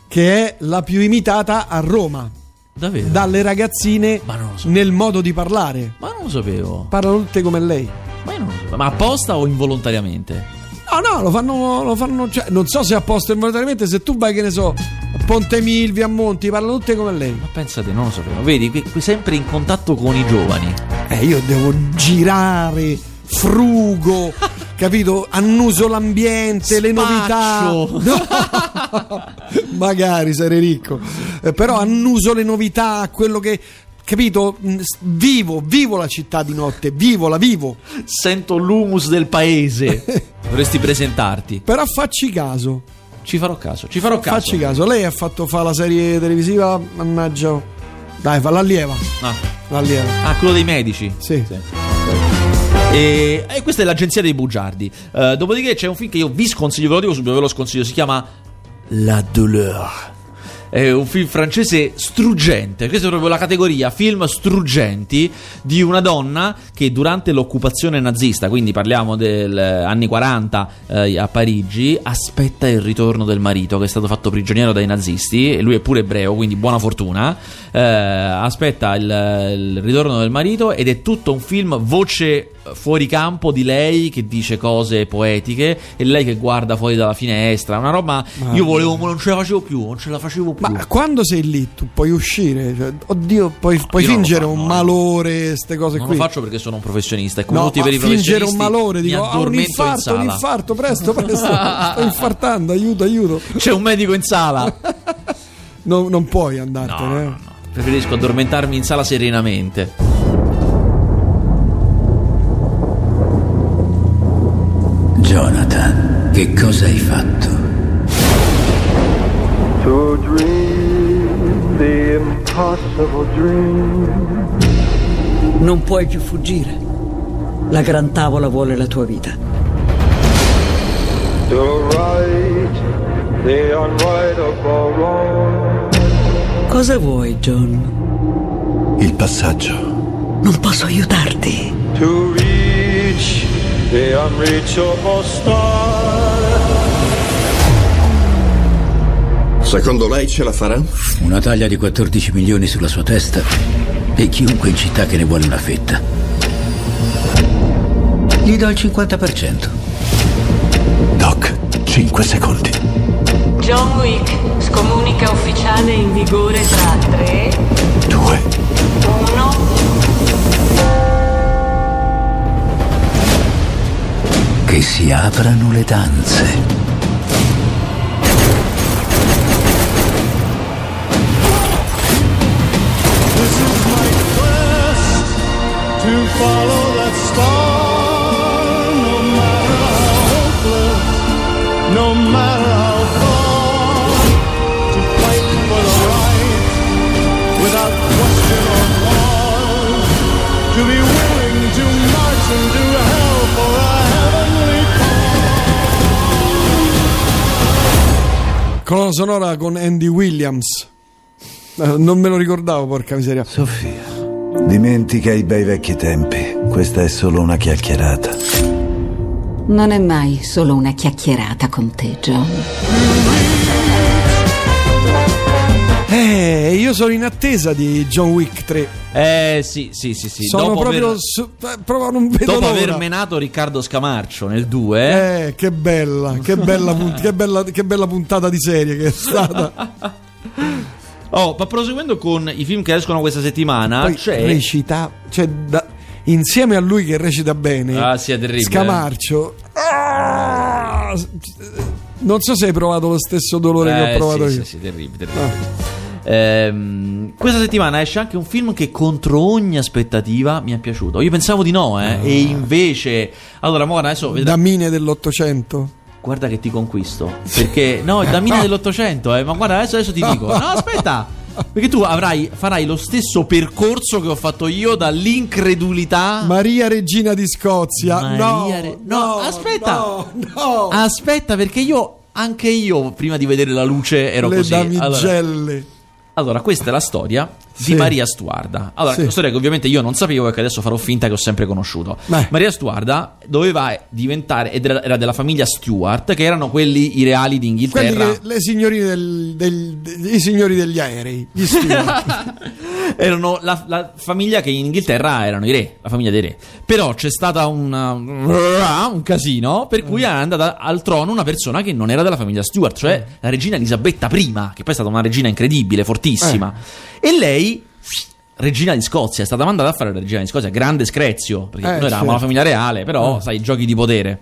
che è la più imitata a Roma davvero? dalle ragazzine nel modo di parlare. Ma non lo sapevo. Parlano tutte come lei. Ma io non lo sapevo. Ma apposta o involontariamente? no, lo fanno, lo fanno cioè, non so se apposta involontariamente, se tu vai, che ne so, a Ponte Milvi, a Monti, parlano tutte come lei. Ma pensate, non lo sapevo. Vedi, qui, qui sempre in contatto con i giovani. Eh, io devo girare, frugo, <laughs> capito? Annuso l'ambiente, le novità. Spaccio. <laughs> No. Magari sarei ricco. Eh, però annuso le novità, quello che. Capito? Mm, Vivo, vivo la città di notte, vivo, la vivo. Sento l'humus del paese. <laughs> Dovresti presentarti. Però facci caso, Ci farò caso, ci farò caso. facci caso. Lei ha fatto fa la serie televisiva, mannaggia. Dai, fa l'allieva, Ah, l'allieva. ah, quello dei medici. Sì. E, e questa è l'agenzia dei bugiardi. Eh, dopodiché c'è un film che io vi sconsiglio, ve lo dico subito, ve lo sconsiglio. Si chiama La Douleur. È un film francese struggente. Questa è proprio la categoria film struggenti di una donna che durante l'occupazione nazista, quindi parliamo degli anni 40 eh, a Parigi, aspetta il ritorno del marito che è stato fatto prigioniero dai nazisti. E lui è pure ebreo, quindi buona fortuna. Eh, aspetta il, il ritorno del marito ed è tutto un film voce fuori campo di lei che dice cose poetiche e lei che guarda fuori dalla finestra. Una roba. Io volevo, non ce la facevo più, non ce la facevo più. Ma quando sei lì, tu puoi uscire. Cioè, oddio, puoi, puoi non lo fingere fa- un no, malore, queste cose non qui. lo faccio perché sono un professionista e come No, tutti i ma veri fingere professionisti un malore, dico, ah, un addormento in infarto, un infarto, presto, presto, <laughs> sto infartando, aiuto, aiuto. C'è un medico in sala. <laughs> No, non puoi No, andartene. no, eh. no. Preferisco addormentarmi in sala serenamente. Jonathan, che cosa hai fatto? To dream the impossible dream. Non puoi più fuggire. La gran tavola vuole la tua vita. To right the unrightable wrong. Cosa vuoi, John? Il passaggio. Non posso aiutarti. To reach the unreachable star. Secondo lei ce la farà? Una taglia di 14 milioni sulla sua testa e chiunque in città che ne vuole una fetta. Gli do il 50%. Doc, 5 secondi. John Wick, scomunica ufficiale in vigore tra 3, 2. 1. Che si aprano le danze. Follow Colonna sonora con Andy Williams. Eh, Non me lo ricordavo, porca miseria. Sofia, dimentica i bei vecchi tempi. Questa è solo una chiacchierata. Non è mai solo una chiacchierata con te, John. Eh, io sono in attesa di John Wick 3. Eh sì, sì, sì, sì. sono dopo proprio, aver, su- eh, proprio non vedo dopo l'ora. aver menato Riccardo Scamarcio nel 2, Eh, che bella, che bella, <laughs> punt- che bella, che bella puntata di serie che è stata. <laughs> Oh, ma proseguendo con i film che escono questa settimana, Poi c'è recita, cioè, da- insieme a lui che recita bene, Ah, sì, è terribile. Scamarcio. Ah! non so se hai provato lo stesso dolore che ho Eh, provato sì, io. Sì, sì, terribile, terribile. Ehm, questa settimana esce anche un film che contro ogni aspettativa mi è piaciuto. Io pensavo di no, eh, e invece allora, mo guarda, adesso vedrà- Da mine dell'Ottocento. guarda che ti conquisto. Perché no, il Damine <laughs> dell'Ottocento, eh, ma guarda, adesso, adesso ti dico. No, aspetta. Perché tu avrai, farai lo stesso percorso che ho fatto io dall'incredulità. Maria Regina di Scozia. Maria no, Re- no, aspetta. No, no. Aspetta, perché io, anche io, prima di vedere la luce, ero Le così. Damigelle. Allora, questa è la storia Sì. di Maria Stuarda. Allora, Sì. una storia che ovviamente io non sapevo e che adesso farò finta che ho sempre conosciuto. Beh. Maria Stuarda doveva diventare, ed era della famiglia Stuart, che erano quelli i reali Quelli d'Inghilterra. che, le signorine del, del- de- i signori degli aerei, gli <laughs> steward. erano la, la famiglia che in Inghilterra erano i re, la famiglia dei re. Però c'è stata una- un casino per cui è andata al trono una persona che non era della famiglia Stuart, cioè la regina Elisabetta I, che poi è stata una regina incredibile, fortissima. E lei regina di Scozia, è stata mandata a fare la regina di Scozia, grande screzio, perché Eh, noi eravamo certo. la famiglia reale, però Eh. sai, giochi di potere.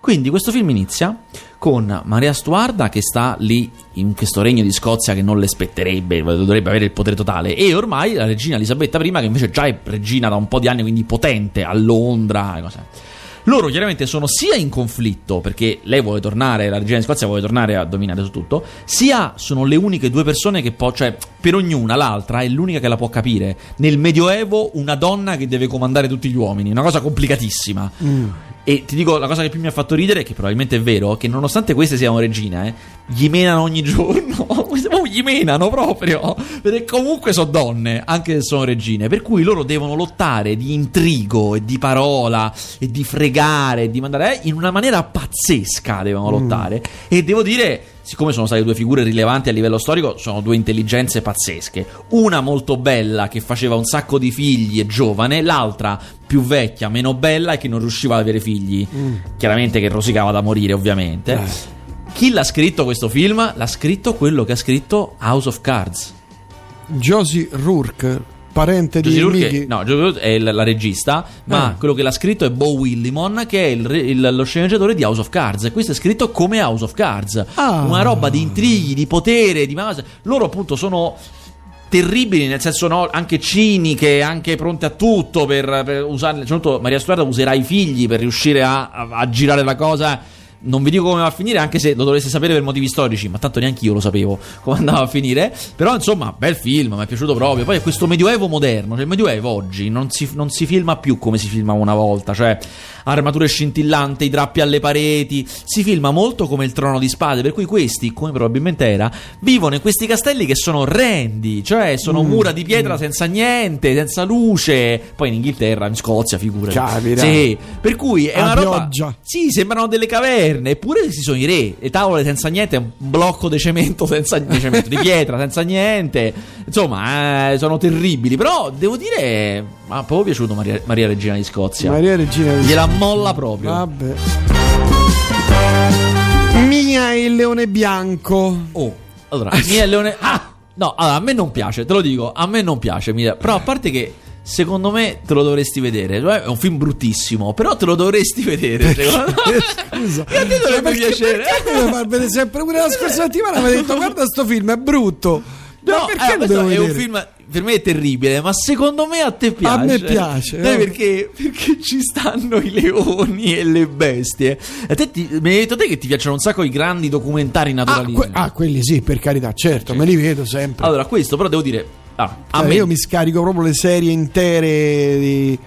Quindi questo film inizia con Maria Stuarda che sta lì in questo regno di Scozia che non le spetterebbe, dovrebbe avere il potere totale, e ormai la regina Elisabetta I, che invece già è regina da un po' di anni, quindi potente, a Londra e cose. Loro chiaramente sono sia in conflitto, perché lei vuole tornare, la regina di Scozia vuole tornare a dominare su tutto, sia sono le uniche due persone che può, cioè per ognuna l'altra è l'unica che la può capire. Nel Medioevo una donna che deve comandare tutti gli uomini, una cosa complicatissima. E ti dico la cosa che più mi ha fatto ridere, che probabilmente è vero, che nonostante queste siano regine, eh, gli menano ogni giorno. <laughs> Oh, gli menano proprio. Perché comunque sono donne, anche se sono regine. Per cui loro devono lottare di intrigo e di parola e di fregare e di mandare. eh, in una maniera pazzesca devono lottare. E devo dire. Siccome sono state due figure rilevanti a livello storico, sono due intelligenze pazzesche. Una molto bella che faceva un sacco di figli e giovane, l'altra più vecchia, meno bella e che non riusciva ad avere figli. Chiaramente che rosicava da morire, ovviamente. Eh. Chi l'ha scritto questo film? L'ha scritto quello che ha scritto House of Cards. Josie Rourke, parente di Josie Rourke- Mickey. no, Josie Rourke è la, la regista, ma Eh. quello che l'ha scritto è Bo Willimon, che è il il- lo sceneggiatore di House of Cards. E questo è scritto come House of Cards. Ah. Una roba di intrighi, di potere, di massa. Loro appunto sono terribili, nel senso no, anche ciniche, anche pronte a tutto per, per usare. Soprattutto Maria Stuarda userà i figli per riuscire a, a- a girare la cosa. Non vi dico come va a finire, anche se lo dovreste sapere per motivi storici, ma tanto neanche io lo sapevo <laughs> come andava a finire. Però, insomma, bel film, mi è piaciuto proprio. Poi è questo medioevo moderno, cioè il medioevo oggi non si, non si filma più come si filmava una volta, cioè armature scintillanti, i drappi alle pareti. Si filma molto come il trono di spade, per cui questi, come probabilmente era, vivono in questi castelli che sono orrendi, cioè sono mura di pietra senza niente, senza luce. Poi in Inghilterra, in Scozia, figurati. Capita. Sì, per cui è A una roba. pioggia. Sì, sembrano delle caverne, eppure questi sono i re. Le tavole senza niente, un blocco di cemento <laughs> senza di, cemento, di pietra senza niente. Insomma, eh, sono terribili. Però devo dire, mi ha proprio piaciuto Maria, Maria Regina di Scozia. Maria Regina di Gliela molla proprio. Vabbè. Mia e il leone bianco. Oh, allora, Mia e Leone. <laughs> Ah! No, allora, a me non piace, te lo dico, a me non piace. Mia. Però a parte che. Secondo me te lo dovresti vedere. Cioè, È un film bruttissimo, però te lo dovresti vedere. Secondo <laughs> me. Scusa. Che a te dovrebbe piacere. Perché devo far vedere sempre pure la scorsa <laughs> settimana mi ha detto guarda sto film è brutto. No, Ma perché eh, lo devo è un vedere? film per me è terribile, ma secondo me a te piace. A me piace, Sai eh. perché? Perché ci stanno i leoni e le bestie. A te ti, mi hai detto te che ti piacciono un sacco i grandi documentari Ah, naturalistici. que- ah, quelli sì, per carità, certo, me li vedo sempre. Allora, questo però devo dire. ah, a Cioè, me Io mi scarico proprio le serie intere di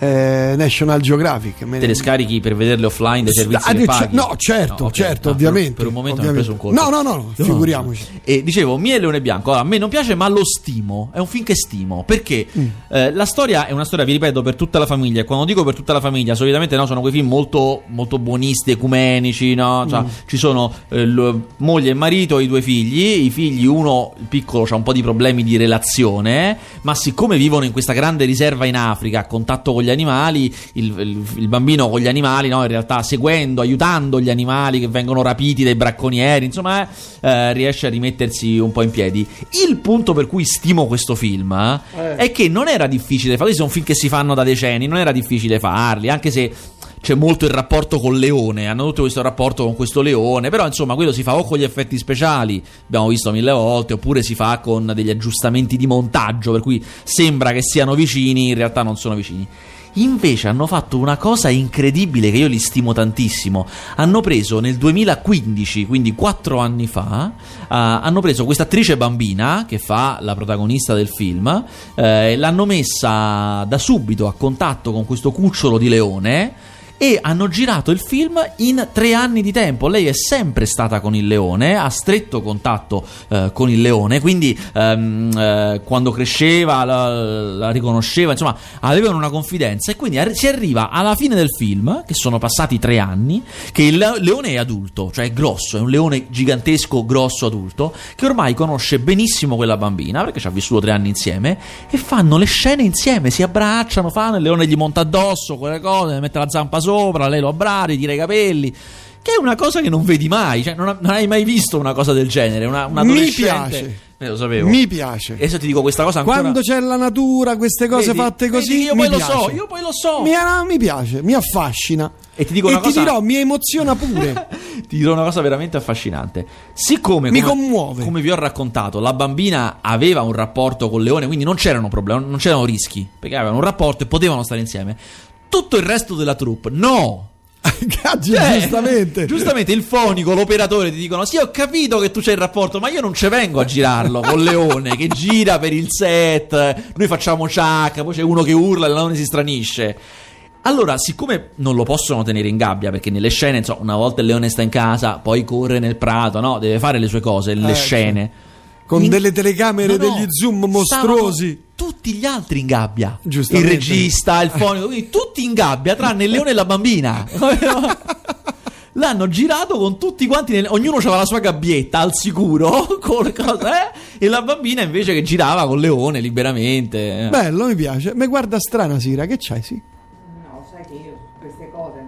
eh, National Geographic. Te le scarichi per vederle offline dai servizi Ah, paghi? no, certo, ok. certo, Ah, per- ovviamente. Per, un momento ovviamente. mi ha preso un colpo. No, no, no, figuriamoci. E dicevo, Mia e Leone Bianco. Allora, a me non piace, ma lo stimo. È un film che stimo. Perché Mm. eh, la storia è una storia, vi ripeto, per tutta la famiglia. E quando dico per tutta la famiglia, solitamente no, sono quei film molto, molto buonisti, ecumenici. No? Cioè, Mm. Ci sono eh, lo- moglie e marito e i due figli. I figli, uno, il piccolo, ha un po' di problemi di relazione. Ma siccome vivono in questa grande riserva in Africa, a contatto con gli animali, il, il- il bambino con gli animali, no, in realtà seguendo, aiutando gli animali che vengono rapiti dai bracconieri, insomma, eh, eh, riesce a rimettersi un po' in piedi. Il punto per cui stimo questo film eh, è che non era difficile farli, sono film che si fanno da decenni, non era difficile farli, anche se c'è molto il rapporto col leone, hanno tutto questo rapporto con questo leone, però insomma quello si fa o con gli effetti speciali, abbiamo visto mille volte, oppure si fa con degli aggiustamenti di montaggio, per cui sembra che siano vicini, in realtà non sono vicini. Invece hanno fatto una cosa incredibile che io li stimo tantissimo. Hanno preso nel 2015, quindi quattro anni fa, eh, hanno preso questa attrice bambina che fa la protagonista del film, eh, l'hanno messa da subito a contatto con questo cucciolo di leone e hanno girato il film in tre anni di tempo. Lei è sempre stata con il leone, ha stretto contatto eh, con il leone, quindi ehm, eh, quando cresceva la, la riconosceva, insomma, avevano una confidenza e quindi arri- si arriva alla fine del film, che sono passati tre anni, che il le- leone è adulto, cioè è grosso, è un leone gigantesco, grosso, adulto, che ormai conosce benissimo quella bambina, perché ci ha vissuto tre anni insieme, e fanno le scene insieme, si abbracciano, fanno, il leone gli monta addosso, quelle cose, mette la zampa sopra, lei lo abbraccia, tira i capelli. Che è una cosa che non vedi mai, cioè non, ha- non hai mai visto una cosa del genere. Una, un Mi piace. Eh, lo sapevo. Mi piace. E adesso ti dico questa cosa ancora. Quando c'è la natura, queste cose Vedi? fatte così, io mi poi lo piace. so, io poi lo so. Mi, no, mi piace, mi affascina. E ti dico e una ti cosa- dirò, mi emoziona pure. <laughs> Ti dirò una cosa veramente affascinante. Siccome Mi come, commuove. come vi ho raccontato, la bambina aveva un rapporto con Leone, quindi non c'erano problemi, non c'erano rischi, perché avevano un rapporto e potevano stare insieme. Tutto il resto della troupe, no! Caggi, Cioè, giustamente. giustamente il fonico, l'operatore ti dicono: Sì, ho capito che tu c'hai il rapporto, ma io non ci vengo a girarlo <laughs> con Leone che gira per il set. Noi facciamo ciacca, poi c'è uno che urla e leone si stranisce. Allora, siccome non lo possono tenere in gabbia, perché nelle scene, insomma, una volta il leone sta in casa, poi corre nel prato, no? Deve fare le sue cose, le Eh, scene. Con In- delle telecamere, No, degli zoom mostruosi. Tutti gli altri in gabbia. Il regista, il fonico, quindi tutti in gabbia, tranne il leone e la bambina. <laughs> L'hanno girato con tutti quanti, nel- ognuno aveva la sua gabbietta al sicuro, <laughs> con cosa, eh? e la bambina invece che girava con Leone liberamente. Bello, mi piace. Mi guarda strana, Sira. Che c'hai, sì? No, sai che io queste cose.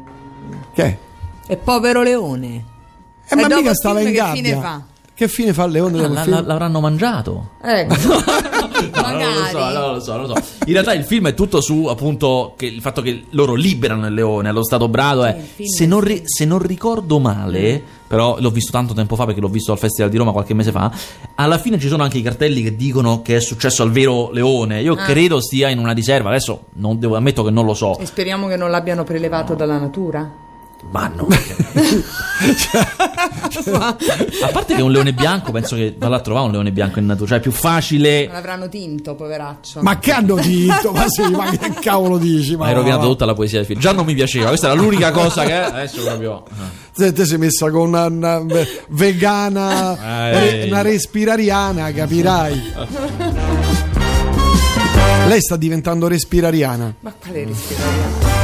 Che è? Povero leone. Eh, ma E dopo mica stava film in che gabbia. fine fa? Che fine fa il leone Ah, la- film? la- l'avranno mangiato. Ecco. <laughs> No, non lo so, no, lo so, non lo so. In realtà il film è tutto su appunto che il fatto che loro liberano il leone allo stato brado. È, Sì, se, non ri- se non ricordo male, però l'ho visto tanto tempo fa perché l'ho visto al Festival di Roma qualche mese fa. Alla fine ci sono anche i cartelli che dicono che è successo al vero leone. Io Ah. credo stia in una riserva. Adesso non devo, ammetto che non lo so. E speriamo che non l'abbiano prelevato dalla natura. Ma no. <laughs> A parte che è un leone bianco, penso che vada a trovare un leone bianco in natura. Cioè è più facile. Non l'avranno tinto, poveraccio. Ma che hanno detto? Ma sì, ma che cavolo dici? Ma Hai rovinato va. tutta la poesia del film. Già non mi piaceva, questa era l'unica cosa che adesso proprio. Se te sei messa con una, una ve- vegana, Eh. re- una respirariana, capirai. <laughs> Lei sta diventando respirariana. Ma quale respirare?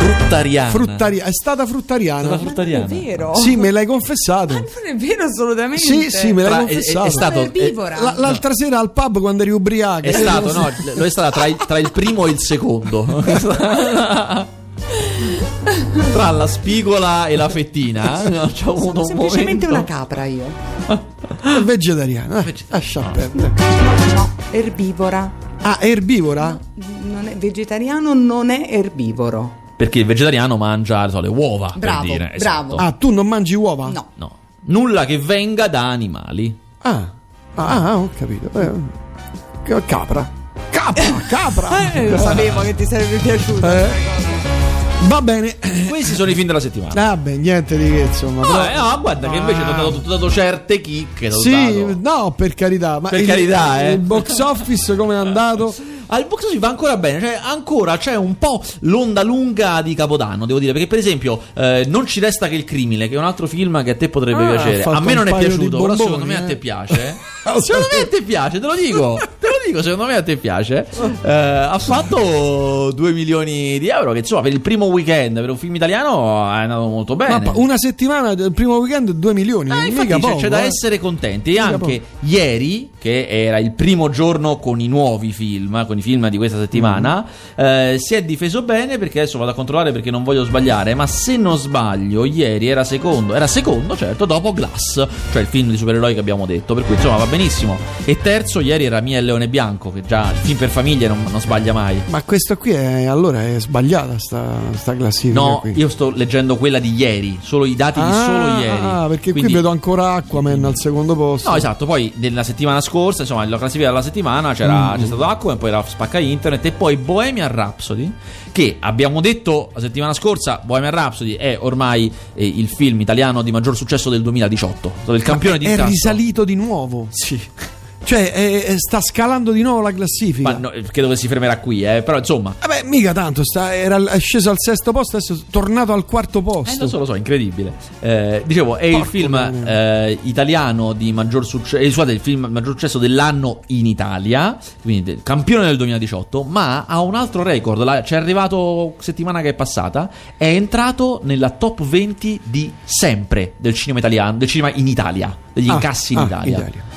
Fruttariana. Fruttaria- è stata fruttariana. Stata fruttariana. È vero? Sì, me l'hai confessato. Non è vero assolutamente. Sì, sì, me l'hai Tra- è, è- confessato. è stato. Ma è erbivora. La- l'altra sera al pub quando eri ubriaca. È stato, no, lo è stata tra il, tra il primo e il secondo. <laughs> tra la spigola e la fettina. eh, C'è avuto un Semplicemente momento. una capra io. È vegetariana. eh, lascia perdere. No, erbivora. Ah, è erbivora? Non è vegetariano, non è erbivoro. Perché il vegetariano mangia non so, le uova. Bravo, per dire. bravo. esatto. Ah, tu non mangi uova? No. No. Nulla che venga da animali. Ah, ah, ah, ho capito. Eh, ca- capra. Capra, <laughs> capra. Eh, lo sapevo che ti sarebbe piaciuto. Eh. Va bene. Questi sono i film della settimana. Vabbè, niente di che, insomma. No, però- eh, no, guarda che invece ti ho dato, ho dato certe chicche. Sì, dato. no, per carità. Ma Per il, carità, eh. Il box office come è andato? <laughs> Al box office va ancora bene, cioè ancora c'è un po' l'onda lunga di Capodanno, devo dire, perché per esempio eh, Non ci resta che il crimine, che è un altro film che a te potrebbe Ah, piacere. A me non è piaciuto, però bomboni, secondo me a te eh. piace. <laughs> secondo me a te piace, te lo dico. <laughs> Dico, secondo me a te piace. Eh, ha fatto 2 milioni di euro, che insomma per il primo weekend, per un film italiano è andato molto bene. Ma una settimana del primo weekend 2 milioni. Ah, infatti mica c'è, poco, c'è da eh. essere contenti. E anche ieri, che era il primo giorno con i nuovi film, con i film di questa settimana, Mm. eh, si è difeso bene perché adesso vado a controllare perché non voglio sbagliare. Ma se non sbaglio, ieri era secondo, era secondo, certo, dopo Glass, cioè il film di supereroi che abbiamo detto. Per cui insomma va benissimo. E terzo, ieri era Mia e il Leone Bianco, che già il film per famiglie non, non sbaglia mai. Ma questo qui è allora è sbagliata sta, sta classifica No, qui. io sto leggendo quella di ieri, solo i dati di solo ieri. Ah, perché Quindi- qui vedo ancora Aquaman al secondo posto. No, esatto. Poi nella settimana scorsa, insomma, nella classifica della settimana c'era, c'è stato Aquaman, poi la spacca internet e poi Bohemian Rhapsody. Che abbiamo detto la settimana scorsa, Bohemian Rhapsody è ormai eh, il film italiano di maggior successo del 2018. Il campione di è incasso. risalito di nuovo. Sì. Cioè, eh, eh, sta scalando di nuovo la classifica. Ma no, credo che si fermerà qui, eh. Però insomma. Vabbè, mica tanto, sta, era, è sceso al sesto posto, adesso è tornato al quarto Eh, posto. lo so, lo so, incredibile. Eh, dicevo, è il Porco film cane. eh, italiano di maggior successo. Eh, scusate, il film maggior successo dell'anno in Italia. Quindi campione del 2018. Ma ha un altro record. la- ci è arrivato settimana che è passata. È entrato nella top 20 di sempre del cinema italiano, del cinema in Italia, degli Ah, incassi in ah, Italia. Italia.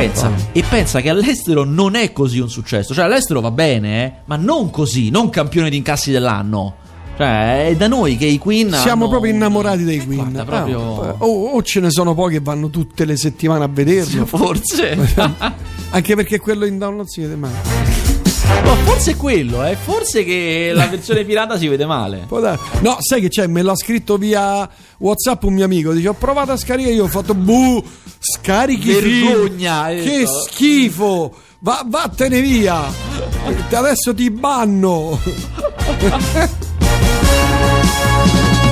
Pensa, e pensa che all'estero non è così un successo. Cioè, all'estero va bene, eh, ma non così, non campione di incassi dell'anno. Cioè, è da noi che i Queen. Siamo hanno- proprio innamorati dei Queen. Guarda, proprio- Ah, o, o ce ne sono pochi che vanno tutte le settimane a vederlo. <laughs> Forse. <laughs> Anche perché quello in download si vede male. Ma forse è quello, eh. Forse che la versione pirata si vede male. No, sai che c'è? Me l'ha scritto via WhatsApp un mio amico. Dice: Ho provato a scaricare. Io ho fatto buh, scarichi Vergogna, film. hai Che schifo. Va- vattene via. Adesso ti banno. <laughs>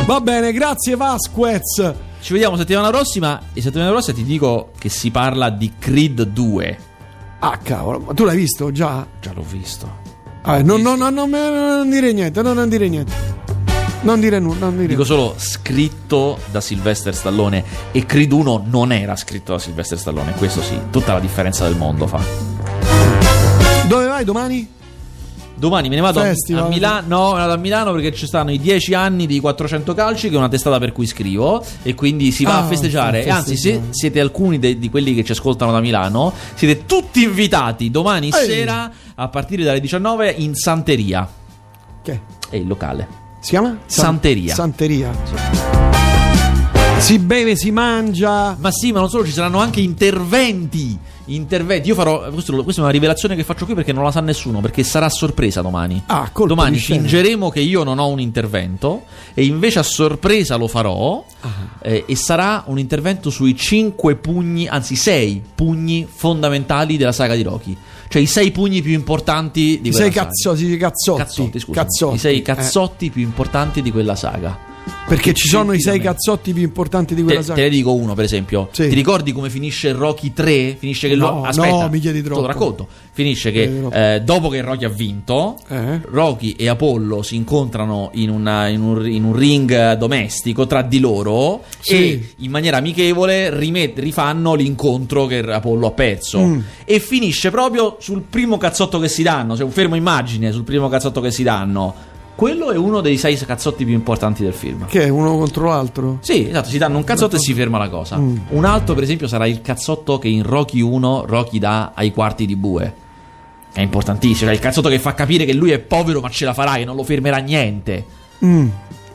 Va bene, grazie Vasquez. Ci vediamo settimana prossima. E settimana prossima ti dico che si parla di Creed 2. Ah, cavolo, ma tu l'hai visto già? Già l'ho visto. Vabbè, non, non, non, non, dire niente, no, non dire niente. Non dire nulla, non dire Dico solo scritto da Sylvester Stallone. E Creed 1 non era scritto da Sylvester Stallone. Questo sì, tutta la differenza del mondo fa. Dove vai domani? Domani me ne vado a- Festival. a Milano. No, vado a Milano perché ci stanno i 10 anni di 400 calci, che è una testata per cui scrivo. E quindi si va Ah, a festeggiare. E anzi, se siete alcuni de- di quelli che ci ascoltano da Milano, siete tutti invitati domani Ehi. sera a partire dalle 19 in Santeria. Che? È il locale. Si chiama? San- Santeria. Santeria. Si beve, si mangia. Ma sì, ma non solo, ci saranno anche interventi. Interventi. Io farò. questo- questa è una rivelazione che faccio qui perché non la sa nessuno. Perché sarà sorpresa domani. Ah, colpo domani fingeremo che io non ho un intervento. E invece a sorpresa lo farò. Ah. eh, e sarà un intervento sui cinque pugni, anzi sei pugni fondamentali della saga di Rocky. Cioè i sei pugni più importanti di I quella sei saga. cazzotti, cazzotti. Cazzotti, scusa. Cazzotti. I sei Eh, cazzotti più importanti di quella saga. Perché ci sono i sei cazzotti più importanti di quella Te, te saga. ne dico uno, per esempio. Sì. Ti ricordi come finisce Rocky 3? Finisce che No, lo- Aspetta, no, mi chiedi te troppo. Lo racconto. Finisce che eh, dopo che Rocky ha vinto, Eh? Rocky e Apollo si incontrano in, una- in un, in un ring domestico tra di loro Sì. e in maniera amichevole rimet- rifanno l'incontro che Apollo ha perso. Mm. E finisce proprio sul primo cazzotto che si danno. C'è un fermo immagine sul primo cazzotto che si danno. Quello è uno dei sei cazzotti più importanti del film. Che è uno contro l'altro? Sì, esatto, si danno un cazzotto e si ferma la cosa. Mm. Un altro, per esempio, sarà il cazzotto che in Rocky 1 Rocky dà ai quarti di bue. È importantissimo, cioè il cazzotto che fa capire che lui è povero ma ce la farà, che non lo fermerà niente. Mm.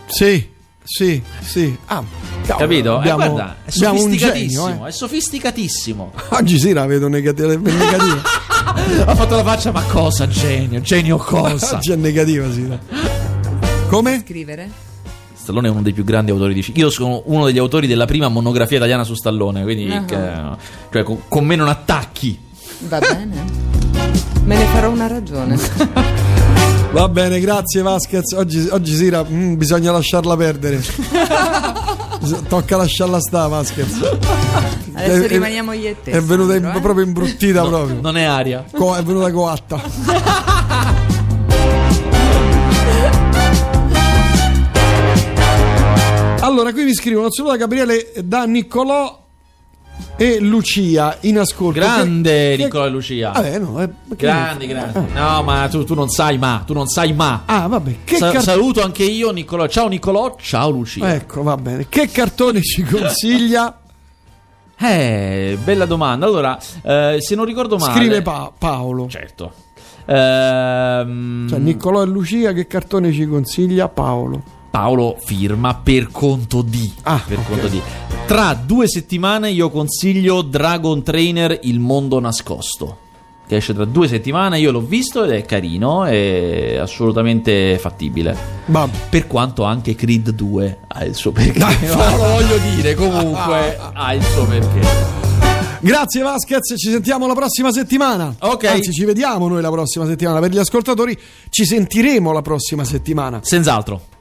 Sì, sì, sì. Ah, cavolo, Capito? Abbiamo, eh, guarda, è abbiamo un sofisticatissimo, genio, eh. è sofisticatissimo. <laughs> Oggi sì la vedo negativa. È negativa. <laughs> ha fatto la faccia, ma cosa, genio? Genio cosa? Oggi è negativa, sì. Come? Scrivere? Stallone è uno dei più grandi autori di cinema. Io sono uno degli autori della prima monografia italiana su Stallone, quindi Ah. che- cioè, con, con me non attacchi. Va bene. Me ne farò una ragione. <laughs> Va bene, grazie Vasquez. Oggi, oggi Sira, mm, bisogna lasciarla perdere. <laughs> Tocca lasciarla sta, Vasquez. Adesso È- rimaniamo io e te. È venuta in- eh? proprio imbruttita proprio. Non è aria. Co- è venuta coatta. <laughs> Allora, qui mi scrivono saluto Gabriele da Niccolò e Lucia in ascolto. Grande Che- Nicola e Lucia. Vabbè, no, eh, Grandi, grandi. No, ma tu, tu non sai ma, tu non sai ma. Ah, vabbè, che Sa- car- saluto anche io Niccolò. Ciao Niccolò, ciao Lucia. Ecco, va bene. Che cartone ci consiglia? <laughs> Eh, bella domanda. Allora, eh, se non ricordo male. Scrive Pa- Paolo. Certo. Ehm, Cioè, Niccolò e Lucia, che cartone ci consiglia Paolo? Paolo firma per conto di. Ah, per ok. conto di. Tra due settimane io consiglio Dragon Trainer Il mondo nascosto. Che esce tra due settimane, io l'ho visto ed è carino, è assolutamente fattibile. Vabbè. Per quanto anche Creed 2 ha il suo perché. No, <laughs> lo voglio dire, comunque <laughs> ha il suo perché. Grazie Vasquez, ci sentiamo la prossima settimana. Ok. Anzi, ci vediamo noi la prossima settimana. Per gli ascoltatori, ci sentiremo la prossima settimana. Senz'altro.